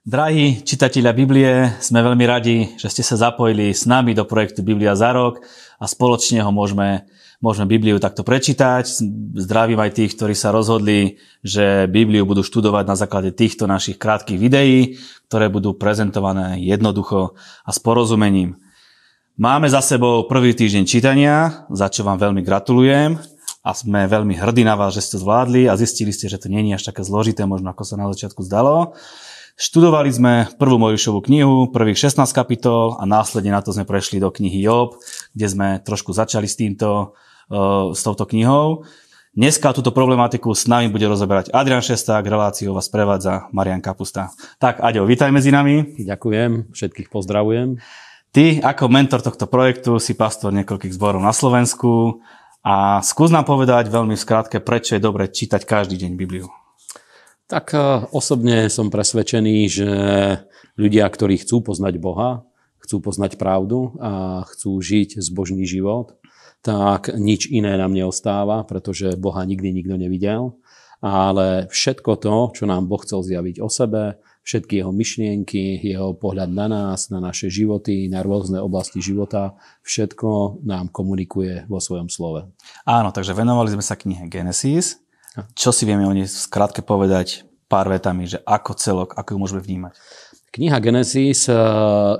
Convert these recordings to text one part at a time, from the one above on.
Drahí čitatelia Biblie, sme veľmi radi, že ste sa zapojili s nami do projektu Biblia za rok a spoločne ho môžeme, môžeme Bibliu takto prečítať. Zdravím aj tých, ktorí sa rozhodli, že Bibliu budú študovať na základe týchto našich krátkých videí, ktoré budú prezentované jednoducho a s porozumením. Máme za sebou prvý týždeň čítania, za čo vám veľmi gratulujem a sme veľmi hrdí na vás, že ste to zvládli a zistili ste, že to nie je až také zložité, možno ako sa na začiatku zdalo. Študovali sme prvú Mojžišovú knihu, prvých 16 kapitol a následne na to sme prešli do knihy Job, kde sme trošku začali s týmto, uh, s touto knihou. Dneska túto problematiku s nami bude rozoberať Adrian Šesták, reláciu vás prevádza Marian Kapusta. Tak, Aďo, vítaj medzi nami. Ďakujem, všetkých pozdravujem. Ty ako mentor tohto projektu si pastor niekoľkých zborov na Slovensku a skús nám povedať veľmi v skratke, prečo je dobre čítať každý deň Bibliu. Tak e, osobne som presvedčený, že ľudia, ktorí chcú poznať Boha, chcú poznať pravdu a chcú žiť zbožný život, tak nič iné nám neostáva, pretože Boha nikdy nikto nevidel. Ale všetko to, čo nám Boh chcel zjaviť o sebe, všetky jeho myšlienky, jeho pohľad na nás, na naše životy, na rôzne oblasti života, všetko nám komunikuje vo svojom slove. Áno, takže venovali sme sa knihe Genesis, čo si vieme o nej skrátke povedať pár vetami, že ako celok, ako ju môžeme vnímať? Kniha Genesis, eh,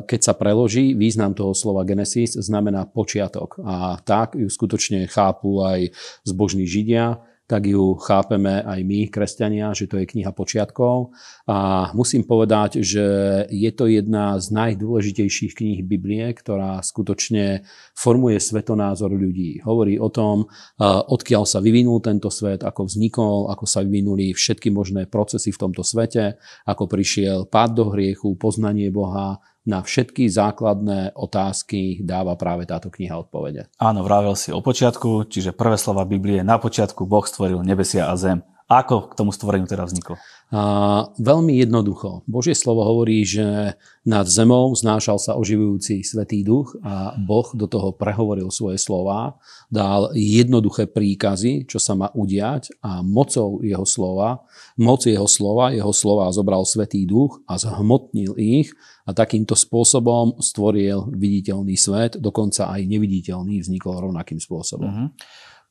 keď sa preloží, význam toho slova Genesis znamená počiatok. A tak ju skutočne chápu aj zbožní židia tak ju chápeme aj my, kresťania, že to je kniha počiatkov. A musím povedať, že je to jedna z najdôležitejších kníh Biblie, ktorá skutočne formuje svetonázor ľudí. Hovorí o tom, odkiaľ sa vyvinul tento svet, ako vznikol, ako sa vyvinuli všetky možné procesy v tomto svete, ako prišiel pád do hriechu, poznanie Boha, na všetky základné otázky dáva práve táto kniha odpovede. Áno, vravel si o počiatku, čiže prvé slova Biblie, na počiatku Boh stvoril nebesia a zem. Ako k tomu stvoreniu teda vzniklo? A, veľmi jednoducho. Božie slovo hovorí, že nad zemou znášal sa oživujúci Svetý duch a Boh do toho prehovoril svoje slova, dal jednoduché príkazy, čo sa má udiať a mocou jeho slova, moc jeho slova, jeho slova zobral Svetý duch a zhmotnil ich a takýmto spôsobom stvoril viditeľný svet, dokonca aj neviditeľný vznikol rovnakým spôsobom. Uh-huh.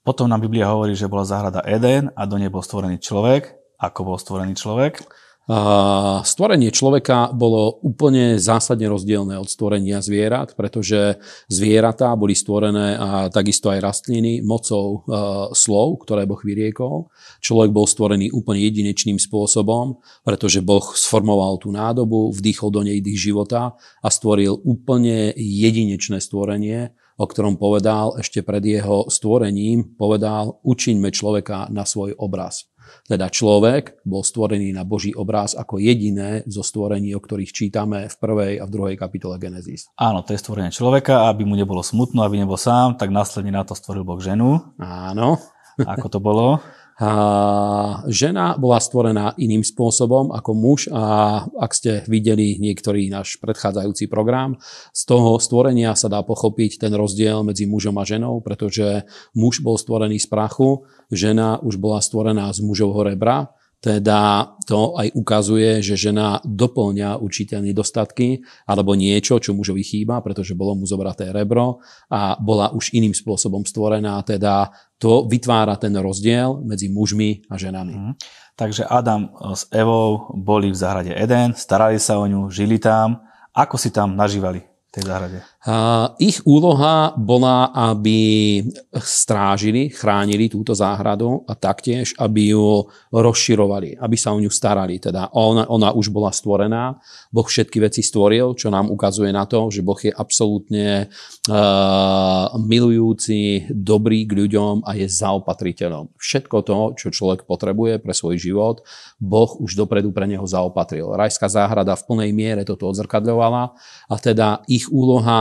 Potom nám Biblia hovorí, že bola záhrada Eden a do nej bol stvorený človek. Ako bol stvorený človek? Stvorenie človeka bolo úplne zásadne rozdielne od stvorenia zvierat, pretože zvieratá boli stvorené a takisto aj rastliny mocou slov, ktoré Boh vyriekol. Človek bol stvorený úplne jedinečným spôsobom, pretože Boh sformoval tú nádobu, vdýchol do nej dých života a stvoril úplne jedinečné stvorenie, o ktorom povedal ešte pred jeho stvorením, povedal, učiňme človeka na svoj obraz. Teda človek bol stvorený na Boží obráz ako jediné zo stvorení, o ktorých čítame v prvej a v druhej kapitole Genesis. Áno, to je stvorenie človeka, aby mu nebolo smutno, aby nebol sám, tak následne na to stvoril Boh ženu. Áno. Ako to bolo? A žena bola stvorená iným spôsobom ako muž a ak ste videli niektorý náš predchádzajúci program, z toho stvorenia sa dá pochopiť ten rozdiel medzi mužom a ženou, pretože muž bol stvorený z prachu, žena už bola stvorená z mužovho rebra, teda to aj ukazuje, že žena doplňa určité nedostatky alebo niečo, čo mužovi chýba, pretože bolo mu zobraté rebro a bola už iným spôsobom stvorená. Teda to vytvára ten rozdiel medzi mužmi a ženami. Mm. Takže Adam s Evou boli v záhrade Eden, starali sa o ňu, žili tam. Ako si tam nažívali? tej záhrade? Ich úloha bola, aby strážili, chránili túto záhradu a taktiež, aby ju rozširovali, aby sa o ňu starali. Teda ona, ona už bola stvorená, Boh všetky veci stvoril, čo nám ukazuje na to, že Boh je absolútne uh, milujúci, dobrý k ľuďom a je zaopatriteľom. Všetko to, čo človek potrebuje pre svoj život, Boh už dopredu pre neho zaopatril. Rajská záhrada v plnej miere toto odzrkadľovala a teda ich ich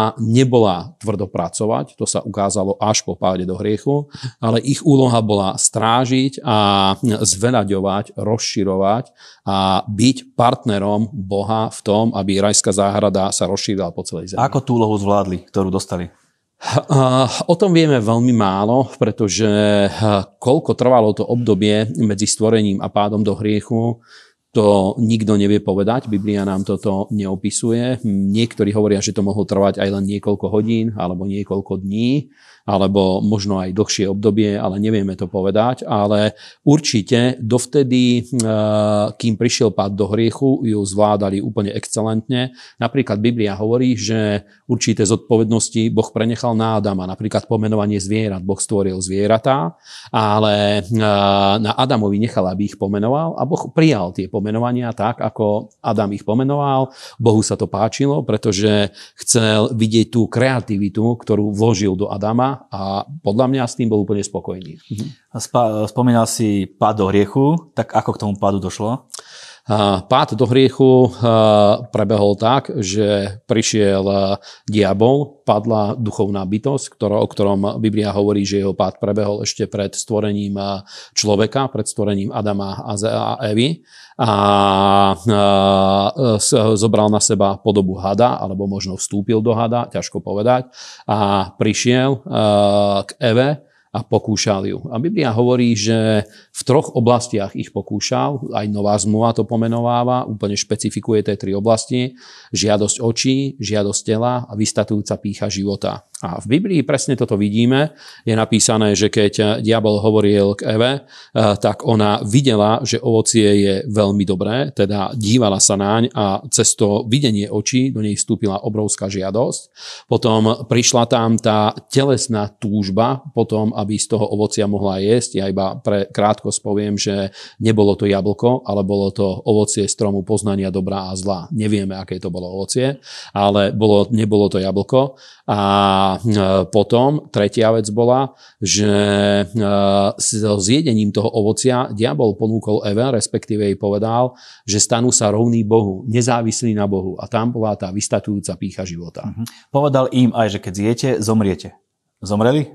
úloha nebola tvrdo pracovať, to sa ukázalo až po páde do hriechu, ale ich úloha bola strážiť a zveľaďovať, rozširovať a byť partnerom Boha v tom, aby rajská záhrada sa rozšírila po celej zemi. Ako tú úlohu zvládli, ktorú dostali? O tom vieme veľmi málo, pretože koľko trvalo to obdobie medzi stvorením a pádom do hriechu, to nikto nevie povedať, Biblia nám toto neopisuje. Niektorí hovoria, že to mohlo trvať aj len niekoľko hodín alebo niekoľko dní alebo možno aj dlhšie obdobie, ale nevieme to povedať. Ale určite dovtedy, eh, kým prišiel pád do hriechu, ju zvládali úplne excelentne. Napríklad Biblia hovorí, že určité zodpovednosti Boh prenechal na Adama, napríklad pomenovanie zvierat. Boh stvoril zvieratá, ale eh, na Adamovi nechal, aby ich pomenoval a Boh prijal tie pomenovania tak, ako Adam ich pomenoval. Bohu sa to páčilo, pretože chcel vidieť tú kreativitu, ktorú vložil do Adama a podľa mňa s tým bol úplne spokojný. Mhm. Spomínal si pád do hriechu, tak ako k tomu pádu došlo? Pád do hriechu prebehol tak, že prišiel diabol, padla duchovná bytosť, o ktorom Biblia hovorí, že jeho pád prebehol ešte pred stvorením človeka, pred stvorením Adama a Evy. A zobral na seba podobu hada, alebo možno vstúpil do hada, ťažko povedať, a prišiel k Eve, a pokúšal ju. A Biblia hovorí, že v troch oblastiach ich pokúšal, aj Nová zmluva to pomenováva, úplne špecifikuje tie tri oblasti, žiadosť očí, žiadosť tela a vystatujúca pícha života. A v Biblii presne toto vidíme. Je napísané, že keď diabol hovoril k Eve, eh, tak ona videla, že ovocie je veľmi dobré, teda dívala sa naň a cez to videnie očí do nej vstúpila obrovská žiadosť. Potom prišla tam tá telesná túžba potom, aby z toho ovocia mohla jesť. Ja iba pre krátko spoviem, že nebolo to jablko, ale bolo to ovocie stromu poznania dobrá a zla. Nevieme, aké to bolo ovocie, ale bolo, nebolo to jablko. A e, potom tretia vec bola, že e, so zjedením toho ovocia diabol ponúkol Eve, respektíve jej povedal, že stanú sa rovný Bohu, nezávislí na Bohu. A tam bola tá vystatujúca pícha života. Uh-huh. Povedal im aj, že keď zjete, zomriete. Zomreli?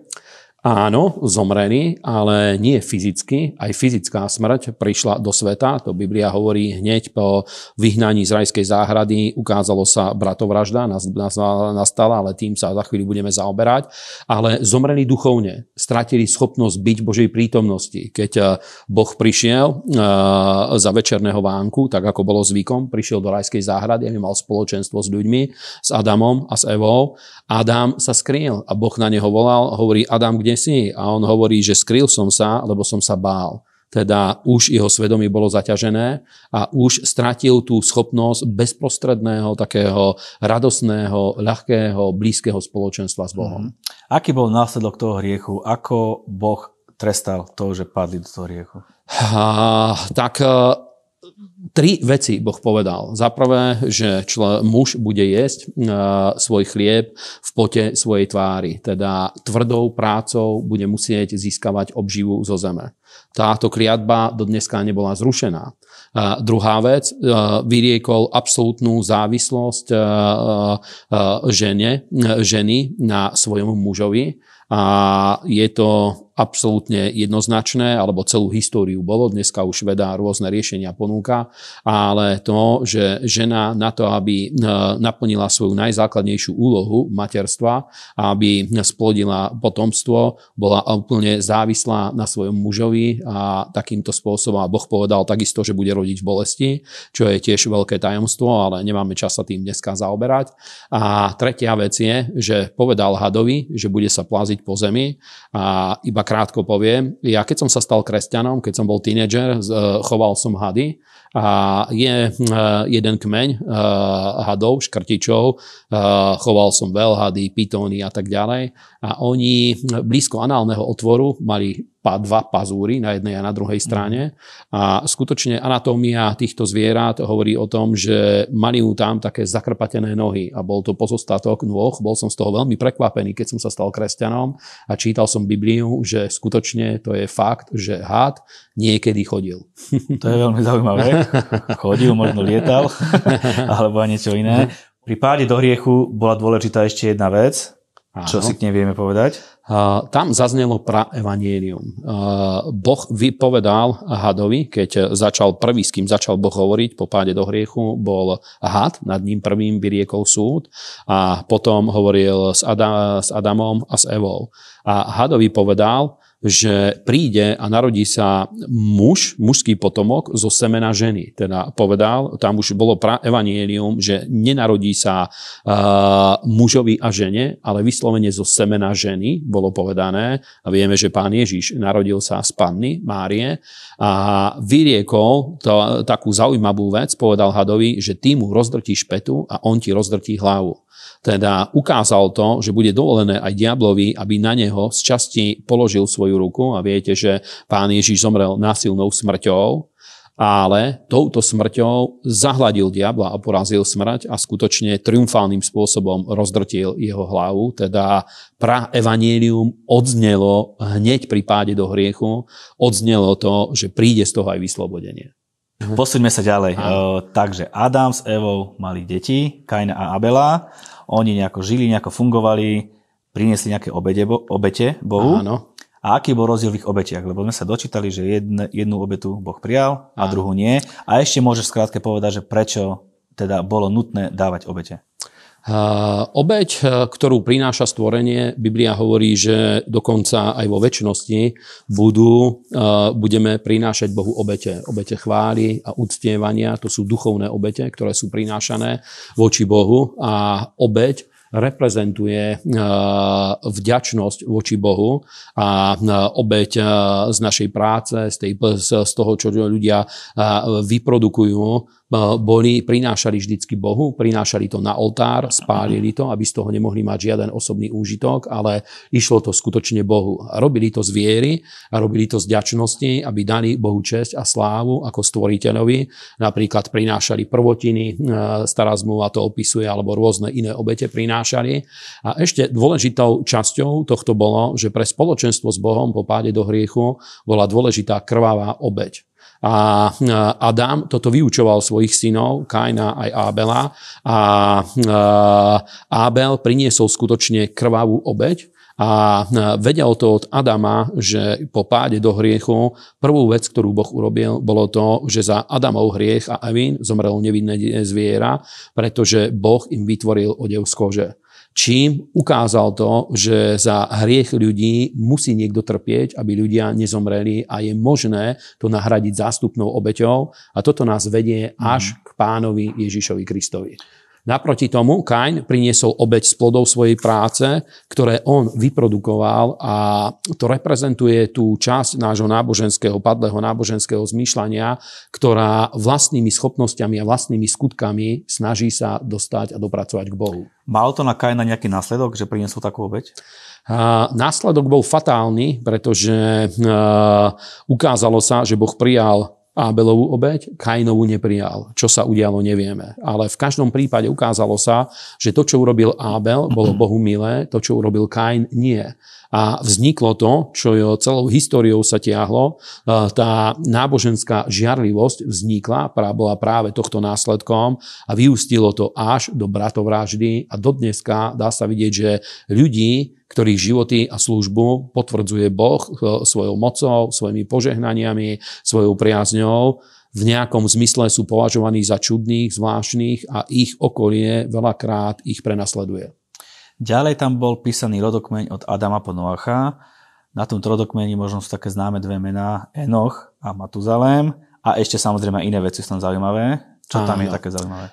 Áno, zomreli, ale nie fyzicky. Aj fyzická smrť prišla do sveta. To Biblia hovorí hneď po vyhnaní z rajskej záhrady. Ukázalo sa bratovražda, nastala, ale tým sa za chvíľu budeme zaoberať. Ale zomreli duchovne. Stratili schopnosť byť Božej prítomnosti. Keď eh, Boh prišiel uh, za večerného vánku, tak ako bolo zvykom, prišiel do rajskej záhrady, aby mal spoločenstvo s ľuďmi, s Adamom a s Evou. Adam sa skrýl a Boh na neho volal, hovorí Adam, kde si? A on hovorí, že skrýl som sa, lebo som sa bál. Teda už jeho svedomie bolo zaťažené a už stratil tú schopnosť bezprostredného, takého radosného, ľahkého, blízkeho spoločenstva s Bohom. Mm. Aký bol následok toho hriechu? Ako Boh trestal to, že padli do toho hriechu? A, tak tri veci Boh povedal. Za prvé, že čl- muž bude jesť uh, svoj chlieb v pote svojej tvári, teda tvrdou prácou bude musieť získavať obživu zo zeme. Táto kliatba do dneska nebola zrušená. Uh, druhá vec, uh, vyriekol absolútnu závislosť uh, uh, žene, ženy na svojom mužovi a je to absolútne jednoznačné, alebo celú históriu bolo, dneska už vedá rôzne riešenia ponúka, ale to, že žena na to, aby e, naplnila svoju najzákladnejšiu úlohu materstva, aby splodila potomstvo, bola úplne závislá na svojom mužovi a takýmto spôsobom a Boh povedal takisto, že bude rodiť v bolesti, čo je tiež veľké tajomstvo, ale nemáme čas sa tým dneska zaoberať. A tretia vec je, že povedal hadovi, že bude sa pláziť po zemi a iba krátko poviem. Ja keď som sa stal kresťanom, keď som bol tínedžer, choval som hady a je eh, jeden kmeň eh, hadov, škrtičov, choval som veľhady, pitóny a tak ďalej a oni blízko análneho otvoru mali dva pazúry na jednej a na druhej mhm. strane. A skutočne anatómia týchto zvierat hovorí o tom, že mali tam také zakrpatené nohy a bol to pozostatok nôh. Bol som z toho veľmi prekvapený, keď som sa stal kresťanom a čítal som Bibliu, že skutočne to je fakt, že had niekedy chodil. To je veľmi zaujímavé. Chodil, možno lietal, alebo niečo iné. Pri páde do hriechu bola dôležitá ešte jedna vec, Áno. Čo si k nej vieme povedať? Tam zaznelo pra evanielium. Boh vypovedal hadovi, keď začal prvý, s kým začal Boh hovoriť po páde do hriechu, bol had, nad ním prvým vyriekol súd a potom hovoril s, Adam, s Adamom a s Evou. A hadovi povedal, že príde a narodí sa muž, mužský potomok zo semena ženy. Teda povedal, tam už bolo pra evanielium, že nenarodí sa uh, mužovi a žene, ale vyslovene zo semena ženy, bolo povedané. A vieme, že pán Ježiš narodil sa z panny Márie a vyriekol to, takú zaujímavú vec, povedal hadovi, že ty mu rozdrtí špetu a on ti rozdrtí hlavu. Teda ukázal to, že bude dovolené aj diablovi, aby na neho z časti položil svoju ruku a viete, že pán Ježiš zomrel násilnou smrťou, ale touto smrťou zahladil diabla a porazil smrť a skutočne triumfálnym spôsobom rozdrtil jeho hlavu. Teda pra evanielium odznelo hneď pri páde do hriechu, odznelo to, že príde z toho aj vyslobodenie. Posuňme sa ďalej. Uh, takže Adam s Evou mali deti, Kaina a Abela. Oni nejako žili, nejako fungovali, priniesli nejaké obete, obete Bohu. Áno. A aký bol rozdiel v ich obetiach? Lebo sme sa dočítali, že jedne, jednu obetu Boh prijal a Áno. druhú nie. A ešte môžeš skrátke povedať, že prečo teda bolo nutné dávať obete. Obeď, e, ktorú prináša stvorenie, Biblia hovorí, že dokonca aj vo väčšnosti budú, uh, budeme prinášať Bohu obete. Obete chvály a uctievania, to sú duchovné obete, ktoré sú prinášané voči Bohu a obeď reprezentuje vďačnosť voči Bohu a obeď z našej práce, z, z toho, čo ľudia vyprodukujú, boli, prinášali vždycky Bohu, prinášali to na oltár, spálili to, aby z toho nemohli mať žiaden osobný úžitok, ale išlo to skutočne Bohu. A robili to z viery a robili to z ďačnosti, aby dali Bohu česť a slávu ako stvoriteľovi. Napríklad prinášali prvotiny, e, stará zmluva to opisuje, alebo rôzne iné obete prinášali. A ešte dôležitou časťou tohto bolo, že pre spoločenstvo s Bohom po páde do hriechu bola dôležitá krvavá obeť. A Adam toto vyučoval svojich synov, Kaina aj Abela. A Abel priniesol skutočne krvavú obeď, a vedel to od Adama, že po páde do hriechu prvú vec, ktorú Boh urobil, bolo to, že za Adamov hriech a Evin zomrel nevinné zviera, pretože Boh im vytvoril odev z kože čím ukázal to, že za hriech ľudí musí niekto trpieť, aby ľudia nezomreli a je možné to nahradiť zástupnou obeťou a toto nás vedie až k pánovi Ježišovi Kristovi. Naproti tomu Kain priniesol obeď z plodov svojej práce, ktoré on vyprodukoval a to reprezentuje tú časť nášho náboženského, padlého náboženského zmýšľania, ktorá vlastnými schopnosťami a vlastnými skutkami snaží sa dostať a dopracovať k Bohu. Mal to na Kaina nejaký následok, že priniesol takú obeď? A následok bol fatálny, pretože ukázalo sa, že Boh prijal Abelovú obeď, Kainovú neprijal. Čo sa udialo, nevieme. Ale v každom prípade ukázalo sa, že to, čo urobil Abel, bolo Bohu milé, to, čo urobil Kain, nie a vzniklo to, čo celou históriou sa tiahlo. E, tá náboženská žiarlivosť vznikla, bola práve tohto následkom a vyústilo to až do bratovraždy a dodneska dá sa vidieť, že ľudí, ktorých životy a službu potvrdzuje Boh e, svojou mocou, svojimi požehnaniami, svojou priazňou, v nejakom zmysle sú považovaní za čudných, zvláštnych a ich okolie veľakrát ich prenasleduje. Ďalej tam bol písaný rodokmeň od Adama po Noacha. Na tom rodokmeni možno sú také známe dve mená, Enoch a Matuzalém. A ešte samozrejme iné veci sú tam zaujímavé. Čo tam je také zaujímavé?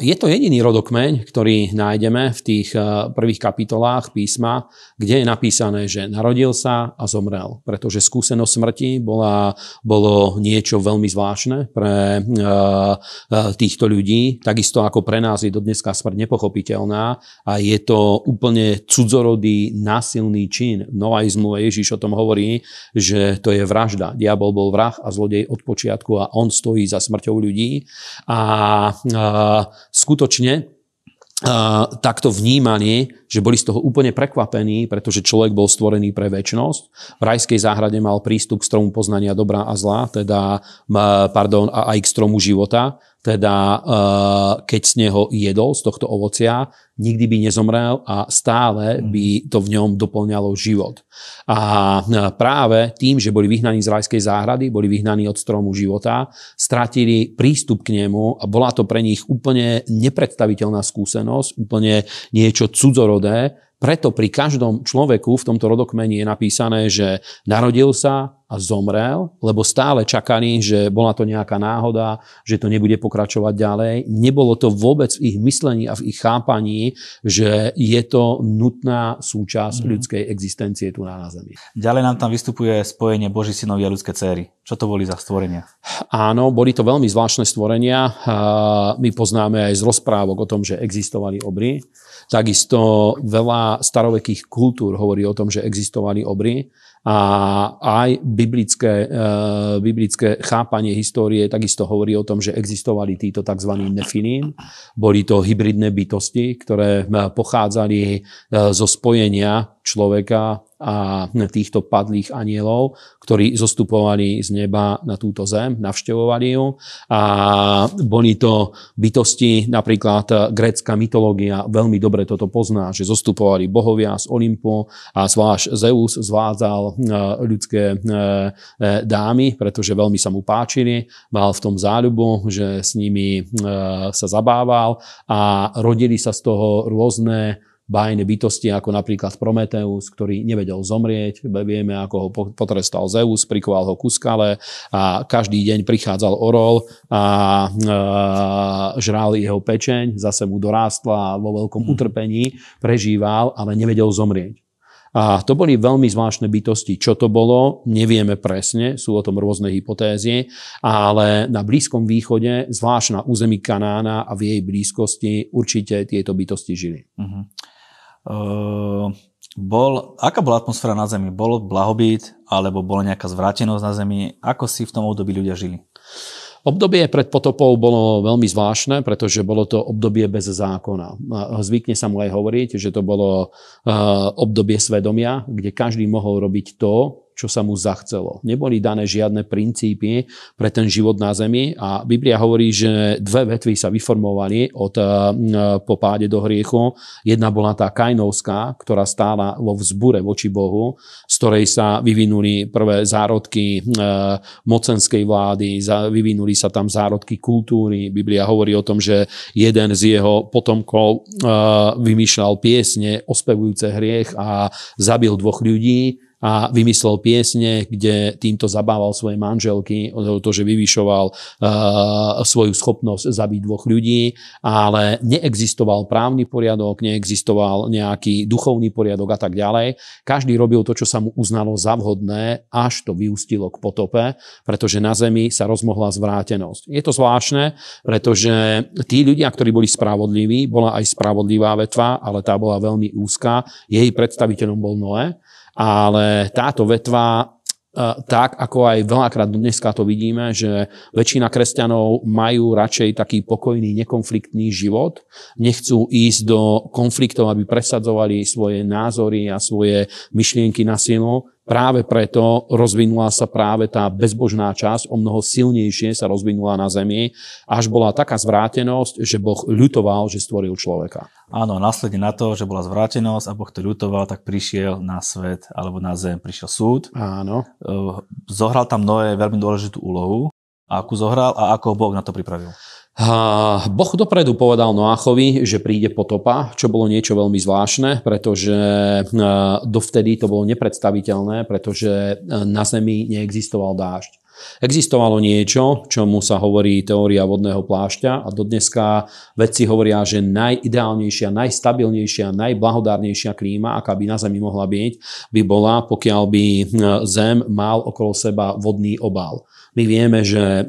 Je to jediný rodokmeň, ktorý nájdeme v tých prvých kapitolách písma, kde je napísané, že narodil sa a zomrel. Pretože skúsenosť smrti bola, bolo niečo veľmi zvláštne pre týchto ľudí. Takisto ako pre nás je do dneska smrť nepochopiteľná a je to úplne cudzorodý, násilný čin. Nová zmluve Ježiš o tom hovorí, že to je vražda. Diabol bol vrah a zlodej od počiatku a on stojí za smrťou ľudí. A, skutočne takto vnímaní, že boli z toho úplne prekvapení, pretože človek bol stvorený pre väčnosť. V rajskej záhrade mal prístup k stromu poznania dobrá a zla, teda, pardon, a aj k stromu života teda eh, keď z neho jedol, z tohto ovocia, nikdy by nezomrel a stále mhm. by to v ňom doplňalo život. A eh, práve tým, že boli vyhnaní z rajskej záhrady, boli vyhnaní od stromu života, stratili prístup k nemu a bola to pre nich úplne nepredstaviteľná skúsenosť, úplne niečo cudzorodé, Preto pri každom človeku v tomto rodokmeni je napísané, že narodil sa a zomrel, lebo stále čakali, že bola to nejaká náhoda, že to nebude pokračovať ďalej. Nebolo to vôbec v ich myslení a v ich chápaní, že je to nutná súčasť mm. ľudskej existencie tu na Zemi. Ďalej nám tam vystupuje spojenie Boží synovi a ľudské céry. Čo to boli za stvorenia? Áno, boli to veľmi zvláštne stvorenia. My poznáme aj z rozprávok o tom, že existovali obry. Takisto veľa starovekých kultúr hovorí o tom, že existovali obry a aj biblické, uh, biblické chápanie histórie takisto hovorí o tom, že existovali títo tzv. nefinín. Boli to hybridné bytosti, ktoré pochádzali uh, zo spojenia človeka a týchto padlých anielov, ktorí zostupovali z neba na túto zem, navštevovali ju. A boli to bytosti, napríklad grécka mytológia veľmi dobre toto pozná, že zostupovali bohovia z Olympu a zvlášť Zeus zvádzal e, ľudské e, e, dámy, pretože veľmi sa mu páčili, mal v tom záľubu, že s nimi sa zabával a rodili sa z toho rôzne bájne bytosti, ako napríklad Prometeus, ktorý nevedel zomrieť. Vieme, ako ho potrestal Zeus, prikoval ho ku skale a každý deň prichádzal orol a e, žral jeho pečeň, zase mu dorástla a vo veľkom mhm. utrpení prežíval, ale nevedel zomrieť. A to boli veľmi zvláštne bytosti. Čo to bolo, nevieme presne, sú o tom rôzne hypotézy, ale na Blízkom východe, zvlášť na území Kanána a v jej blízkosti, určite tieto bytosti žili. Uh-huh. Uh, bol, aká bola atmosféra na Zemi? Bol blahobyt alebo bola nejaká zvrátenosť na Zemi? Ako si v tom období ľudia žili? Obdobie pred potopou bolo veľmi zvláštne, pretože bolo to obdobie bez zákona. Zvykne sa mu aj hovoriť, že to bolo obdobie svedomia, kde každý mohol robiť to, čo sa mu zachcelo. Neboli dané žiadne princípy pre ten život na zemi a Biblia hovorí, že dve vetvy sa vyformovali od eh, popáde do hriechu. Jedna bola tá kainovská, ktorá stála vo vzbure voči Bohu, z ktorej sa vyvinuli prvé zárodky eh, mocenskej vlády, vyvinuli sa tam zárodky kultúry. Biblia hovorí o tom, že jeden z jeho potomkov eh, vymýšľal piesne ospevujúce hriech a zabil dvoch ľudí a vymyslel piesne, kde týmto zabával svoje manželky, to, že vyvyšoval uh, svoju schopnosť zabiť dvoch ľudí, ale neexistoval právny poriadok, neexistoval nejaký duchovný poriadok a tak ďalej. Každý robil to, čo sa mu uznalo za vhodné, až to vyústilo k potope, pretože na zemi sa rozmohla zvrátenosť. Je to zvláštne, pretože tí ľudia, ktorí boli spravodliví, bola aj spravodlivá vetva, ale tá bola veľmi úzka. Jej predstaviteľom bol Noé ale táto vetva e, tak, ako aj veľakrát dneska to vidíme, že väčšina kresťanov majú radšej taký pokojný, nekonfliktný život. Nechcú ísť do konfliktov, aby presadzovali svoje názory a svoje myšlienky na silu, Práve preto rozvinula sa práve tá bezbožná časť, o mnoho silnejšie sa rozvinula na Zemi, až bola taká zvrátenosť, že Boh ľutoval, že stvoril človeka. Áno, následne na to, že bola zvrátenosť a Boh to ľutoval, tak prišiel na svet alebo na Zem, prišiel súd. Áno. Eh, zohral tam Noé veľmi dôležitú úlohu. A akú zohral a ako Boh na to pripravil? Boh dopredu povedal Noáchovi, že príde potopa, čo bolo niečo veľmi zvláštne, pretože dovtedy to bolo nepredstaviteľné, pretože na Zemi neexistoval dážď. Existovalo niečo, čomu sa hovorí teória vodného plášťa a dodneska vedci hovoria, že najideálnejšia, najstabilnejšia, najblahodárnejšia klíma, aká by na Zemi mohla byť, by bola, pokiaľ by Zem mal okolo seba vodný obal. My vieme, že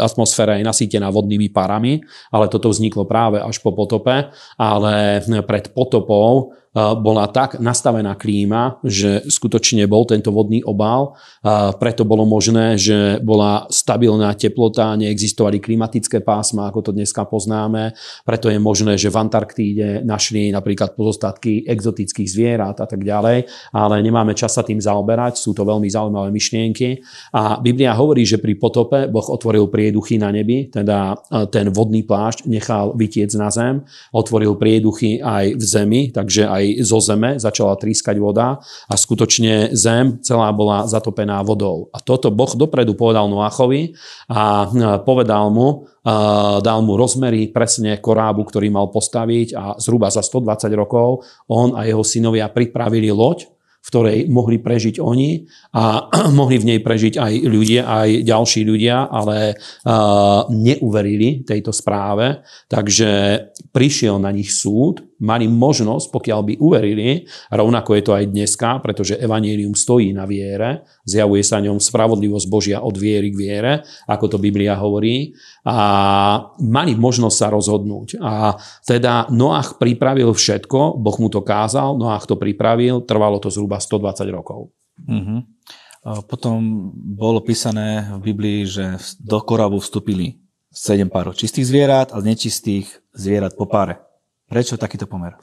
atmosféra je nasýtená vodnými parami, ale toto vzniklo práve až po potope, ale pred potopou bola tak nastavená klíma, že skutočne bol tento vodný obal. Preto bolo možné, že bola stabilná teplota, neexistovali klimatické pásma, ako to dneska poznáme. Preto je možné, že v Antarktíde našli napríklad pozostatky exotických zvierat a tak ďalej, ale nemáme čas sa tým zaoberať, sú to veľmi zaujímavé myšlienky. A Biblia hovorí, že pri potope Boh otvoril prieduchy na nebi, teda ten vodný plášť nechal vytiec na zem, otvoril prieduchy aj v zemi, takže aj aj zo zeme začala trískať voda a skutočne zem celá bola zatopená vodou. A toto Boh dopredu povedal Noachovi a povedal mu, dal mu rozmery presne korábu, ktorý mal postaviť a zhruba za 120 rokov on a jeho synovia pripravili loď, v ktorej mohli prežiť oni a mohli v nej prežiť aj ľudia, aj ďalší ľudia, ale uh, neuverili tejto správe, takže prišiel na nich súd, mali možnosť, pokiaľ by uverili, rovnako je to aj dneska, pretože evanílium stojí na viere, zjavuje sa ňom spravodlivosť Božia od viery k viere, ako to Biblia hovorí, a mali možnosť sa rozhodnúť. A teda Noach pripravil všetko, Boh mu to kázal, Noach to pripravil, trvalo to zhruba 120 rokov. Uh-huh. Potom bolo písané v Biblii, že do korabu vstúpili sedem párov čistých zvierat a z nečistých zvierat po páre. Prečo takýto pomer?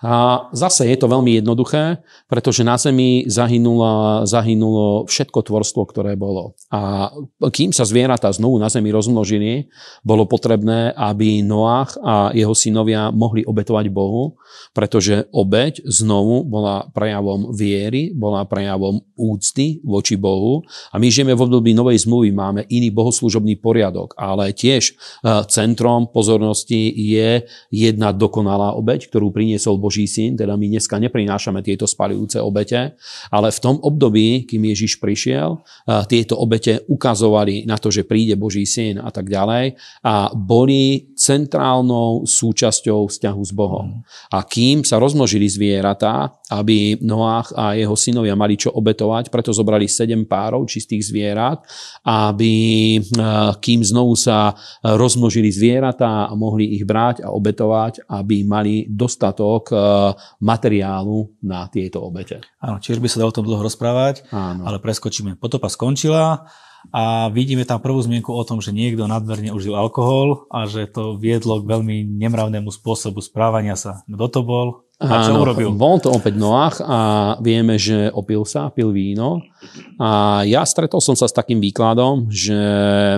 A zase je to veľmi jednoduché, pretože na Zemi zahynulo, zahynulo všetko tvorstvo, ktoré bolo. A kým sa zvieratá znovu na Zemi rozmnožili, bolo potrebné, aby Noach a jeho synovia mohli obetovať Bohu, pretože obeť znovu bola prejavom viery, bola prejavom úcty voči Bohu. A my žijeme v období novej zmluvy, máme iný bohoslužobný poriadok, ale tiež e, centrom pozornosti je jedna dokonalá obeť, ktorú priniesol Boh Boží syn, teda my dneska neprinášame tieto spalujúce obete, ale v tom období, kým Ježiš prišiel, tieto obete ukazovali na to, že príde Boží syn a tak ďalej. A boli centrálnou súčasťou vzťahu s Bohom. A kým sa rozmnožili zvieratá, aby Noách a jeho synovia mali čo obetovať, preto zobrali sedem párov čistých zvierat, aby kým znovu sa rozmnožili zvieratá a mohli ich brať a obetovať, aby mali dostatok Eh, materiálu na tieto obete. Áno, tiež by sa dalo o tom dlho rozprávať, Áno. ale preskočíme. Potopa skončila a vidíme tam prvú zmienku o tom, že niekto nadmerne užil alkohol a že to viedlo k veľmi nemravnému spôsobu správania sa. Kto to bol? A čo Áno, urobil? Bol to opäť Noach a vieme, že opil sa, pil víno. A ja stretol som sa s takým výkladom, že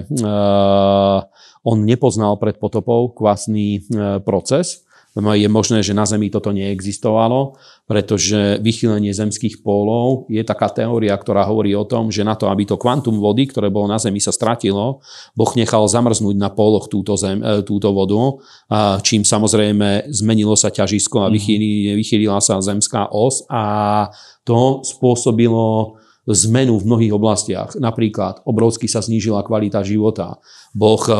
uh, on nepoznal pred potopou kvasný uh, proces, je možné, že na Zemi toto neexistovalo, pretože vychýlenie zemských pólov je taká teória, ktorá hovorí o tom, že na to, aby to kvantum vody, ktoré bolo na Zemi, sa stratilo, Boh nechal zamrznúť na póloch túto, zem, e, túto vodu, čím samozrejme zmenilo sa ťažisko a mhm. vychýlila sa zemská os a to spôsobilo zmenu v mnohých oblastiach. Napríklad obrovsky sa znížila kvalita života. Boh e, e,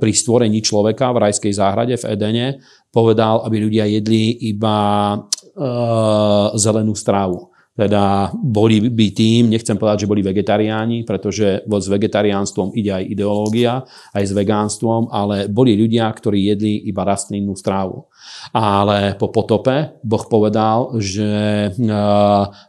pri stvorení človeka v rajskej záhrade v Edene povedal, aby ľudia jedli iba uh, zelenú strávu. Teda boli by tým, nechcem povedať, že boli vegetariáni, pretože s vegetariánstvom ide aj ideológia, aj s vegánstvom, ale boli ľudia, ktorí jedli iba rastlinnú strávu. Ale po potope Boh povedal, že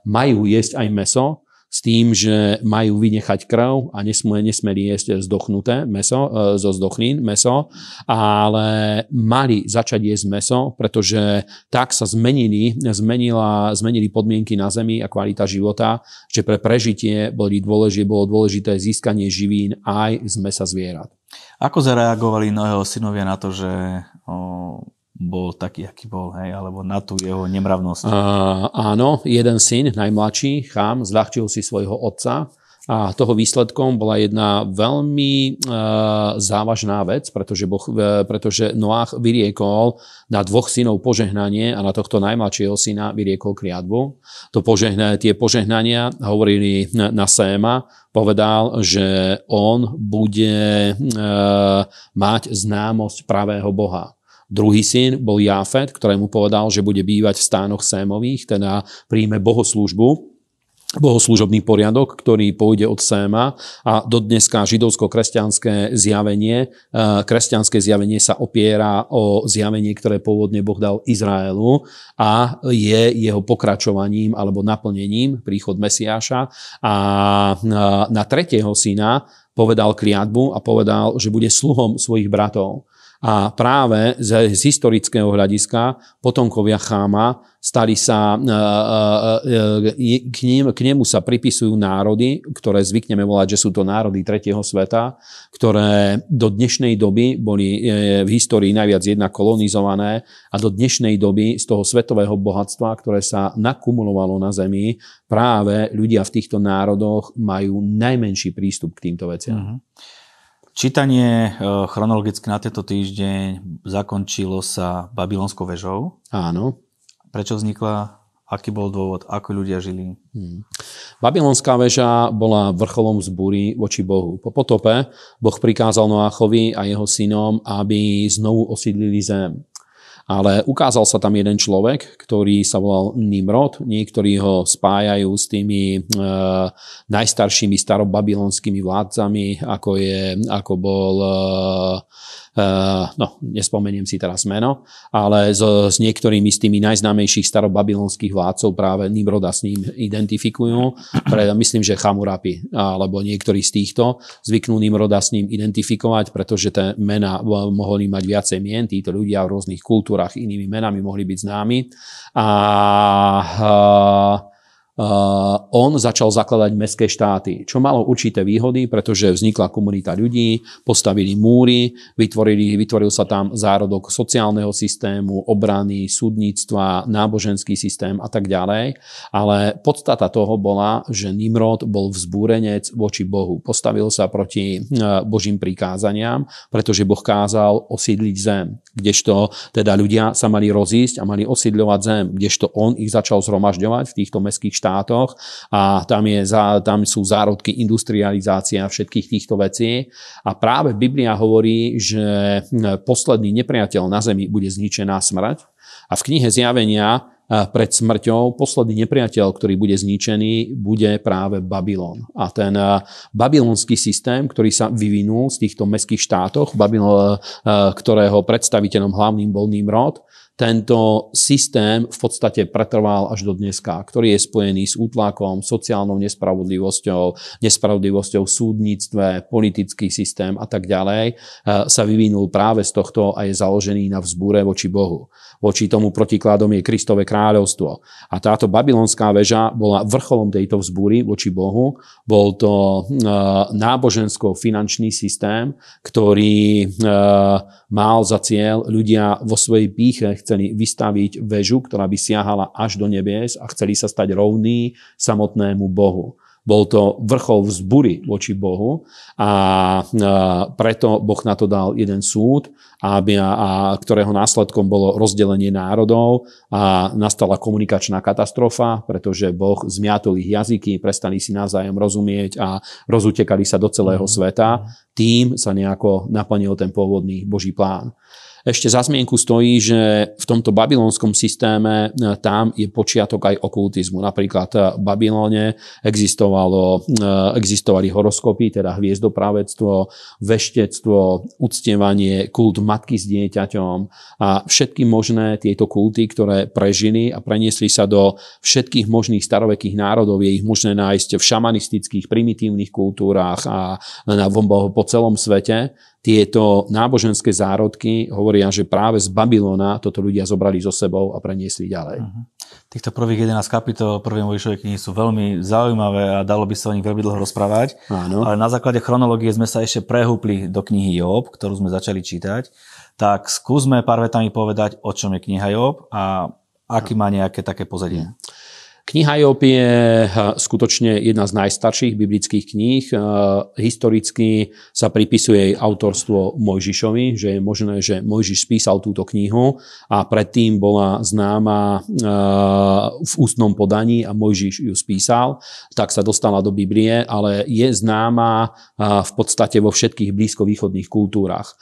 majú jesť aj meso, s tým, že majú vynechať krv a nesmú, nesmeli jesť zdochnuté meso, e, zo zdochlín meso, ale mali začať jesť meso, pretože tak sa zmenili, zmenila, zmenili podmienky na Zemi a kvalita života, že pre prežitie boli dôležité, bolo dôležité získanie živín aj z mesa zvierat. Ako zareagovali Noého synovia na to, že o, bol taký, aký bol, hej, alebo na tú jeho nemravnosť. Uh, áno, jeden syn, najmladší, Chám, zľahčil si svojho otca a toho výsledkom bola jedna veľmi uh, závažná vec, pretože, boh, uh, pretože Noach vyriekol na dvoch synov požehnanie a na tohto najmladšieho syna vyriekol kliatbu. To požehna, tie požehnania hovorili na, na Séma, povedal, že on bude uh, mať známosť pravého Boha. Druhý syn bol Jafet, ktorému povedal, že bude bývať v stánoch Sémových, teda príjme bohoslužbu, bohoslúžobný poriadok, ktorý pôjde od Séma a do dneska židovsko-kresťanské zjavenie, e, kresťanské zjavenie sa opiera o zjavenie, ktoré pôvodne Boh dal Izraelu a je jeho pokračovaním alebo naplnením príchod Mesiáša a na tretieho syna povedal kliatbu a povedal, že bude sluhom svojich bratov. A práve z, z historického hľadiska potomkovia Cháma stali sa, e, e, k, ním, k nemu sa pripisujú národy, ktoré zvykneme volať, že sú to národy tretieho sveta, ktoré do dnešnej doby boli v histórii najviac jedna kolonizované a do dnešnej doby z toho svetového bohatstva, ktoré sa nakumulovalo na Zemi, práve ľudia v týchto národoch majú najmenší prístup k týmto veciam. Uh-huh. Čítanie e, chronologicky na tento týždeň zakončilo sa Babylonskou vežou. Áno. Prečo vznikla? Aký bol dôvod? Ako ľudia žili? Hmm. Babylonská väža bola vrcholom zbúry voči Bohu. Po potope Boh prikázal Noáchovi a jeho synom, aby znovu osídlili zem. Ale ukázal sa tam jeden človek, ktorý sa volal Nimrod. Niektorí ho spájajú s tými e, najstaršími starobabylonskými vládcami, ako, je, ako bol e, Eh, no, nespomeniem si teraz meno, ale s, s niektorými z tými najznámejších starobabylonských vládcov práve Nimroda s ním identifikujú. Pre, myslím, že Chamurapi alebo niektorí z týchto zvyknú Nimroda s ním identifikovať, pretože tie mena mohli mať viacej mien, títo ľudia v rôznych kultúrach inými menami mohli byť známi. A, on začal zakladať mestské štáty, čo malo určité výhody, pretože vznikla komunita ľudí, postavili múry, vytvorili, vytvoril sa tam zárodok sociálneho systému, obrany, súdnictva, náboženský systém a tak ďalej. Ale podstata toho bola, že Nimrod bol vzbúrenec voči Bohu. Postavil sa proti uh, Božím prikázaniam, pretože Boh kázal osídliť zem, kdežto teda ľudia sa mali rozísť a mali osídľovať zem, kdežto on ich začal zhromažďovať v týchto mestských štátoch a tam, je, tam sú zárodky industrializácia všetkých týchto vecí. A práve Biblia hovorí, že posledný nepriateľ na zemi bude zničená smrť. A v knihe Zjavenia pred smrťou posledný nepriateľ, ktorý bude zničený, bude práve Babylon. A ten babylonský systém, ktorý sa vyvinul z týchto mestských štátoch, Babylon, ktorého predstaviteľom hlavným bol Nimrod, tento systém v podstate pretrval až do dneska, ktorý je spojený s útlakom, sociálnou nespravodlivosťou, nespravodlivosťou v súdnictve, politický systém a tak ďalej, e, sa vyvinul práve z tohto a je založený na vzbúre voči Bohu. Voči tomu protikladom je Kristové kráľovstvo. A táto babylonská väža bola vrcholom tejto vzbúry voči Bohu. Bol to e, nábožensko-finančný systém, ktorý e, mal za cieľ ľudia vo svojej píche chceli vystaviť väžu, ktorá by siahala až do nebies a chceli sa stať rovný samotnému Bohu. Bol to vrchol vzbury voči Bohu a preto Boh na to dal jeden súd, aby, a, ktorého následkom bolo rozdelenie národov a nastala komunikačná katastrofa, pretože Boh zmiatol ich jazyky, prestali si navzájom rozumieť a rozutekali sa do celého mhm. sveta. Tým sa nejako naplnil ten pôvodný Boží plán. Ešte za zmienku stojí, že v tomto babylonskom systéme e, tam je počiatok aj okultizmu. Napríklad e, v Babylone existovalo, e, existovali horoskopy, teda hviezdopravectvo, veštectvo, uctievanie, kult matky s dieťaťom a všetky možné tieto kulty, ktoré prežili a preniesli sa do všetkých možných starovekých národov. Je ich možné nájsť v šamanistických, primitívnych kultúrách a na, po celom svete tieto náboženské zárodky hovoria, že práve z Babylona toto ľudia zobrali so sebou a preniesli ďalej. Uh-huh. Týchto prvých 11 kapitol prvej Mojžišovej knihy sú veľmi zaujímavé a dalo by sa o nich veľmi dlho rozprávať. Áno. Ale na základe chronológie sme sa ešte prehúpli do knihy Job, ktorú sme začali čítať. Tak skúsme pár vetami povedať, o čom je kniha Job a aký má nejaké také pozadie. Uh-huh. Kniha Job je eh, skutočne jedna z najstarších biblických kníh. Eh, historicky sa pripisuje jej autorstvo Mojžišovi, že je možné, že Mojžiš spísal túto knihu a predtým bola známa eh, v ústnom podaní a Mojžiš ju spísal, tak sa dostala do Biblie, ale je známa v podstate vo všetkých blízkovýchodných kultúrach.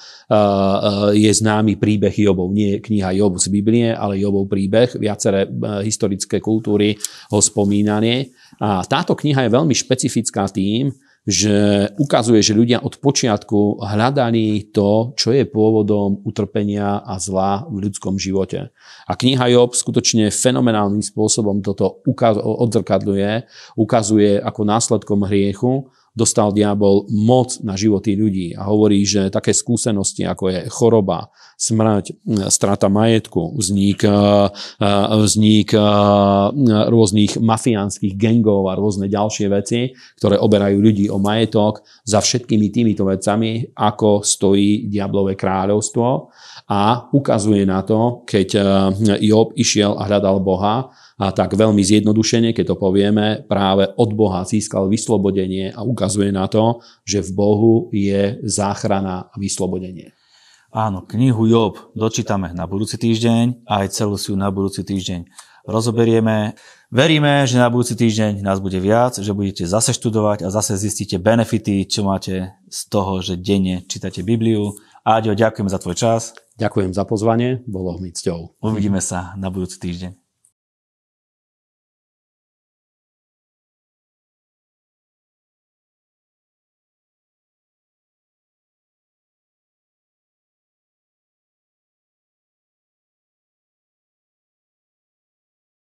Je známy príbeh Jobov, nie kniha Job z Biblie, ale Jobov príbeh. Viaceré historické kultúry spomínanie. A táto kniha je veľmi špecifická tým, že ukazuje, že ľudia od počiatku hľadali to, čo je pôvodom utrpenia a zla v ľudskom živote. A kniha Job skutočne fenomenálnym spôsobom toto odzrkadľuje, ukazuje ako následkom hriechu dostal diabol moc na životy ľudí a hovorí, že také skúsenosti, ako je choroba, smrť, strata majetku, vznik, vznik rôznych mafiánskych gengov a rôzne ďalšie veci, ktoré oberajú ľudí o majetok, za všetkými týmito vecami, ako stojí diablové kráľovstvo a ukazuje na to, keď Job išiel a hľadal Boha, a tak veľmi zjednodušene, keď to povieme, práve od Boha získal vyslobodenie a ukazuje na to, že v Bohu je záchrana a vyslobodenie. Áno, knihu Job dočítame na budúci týždeň a aj celú si ju na budúci týždeň rozoberieme. Veríme, že na budúci týždeň nás bude viac, že budete zase študovať a zase zistíte benefity, čo máte z toho, že denne čítate Bibliu. Áďo, ďakujem za tvoj čas. Ďakujem za pozvanie, bolo mi cťou. Uvidíme sa na budúci týždeň.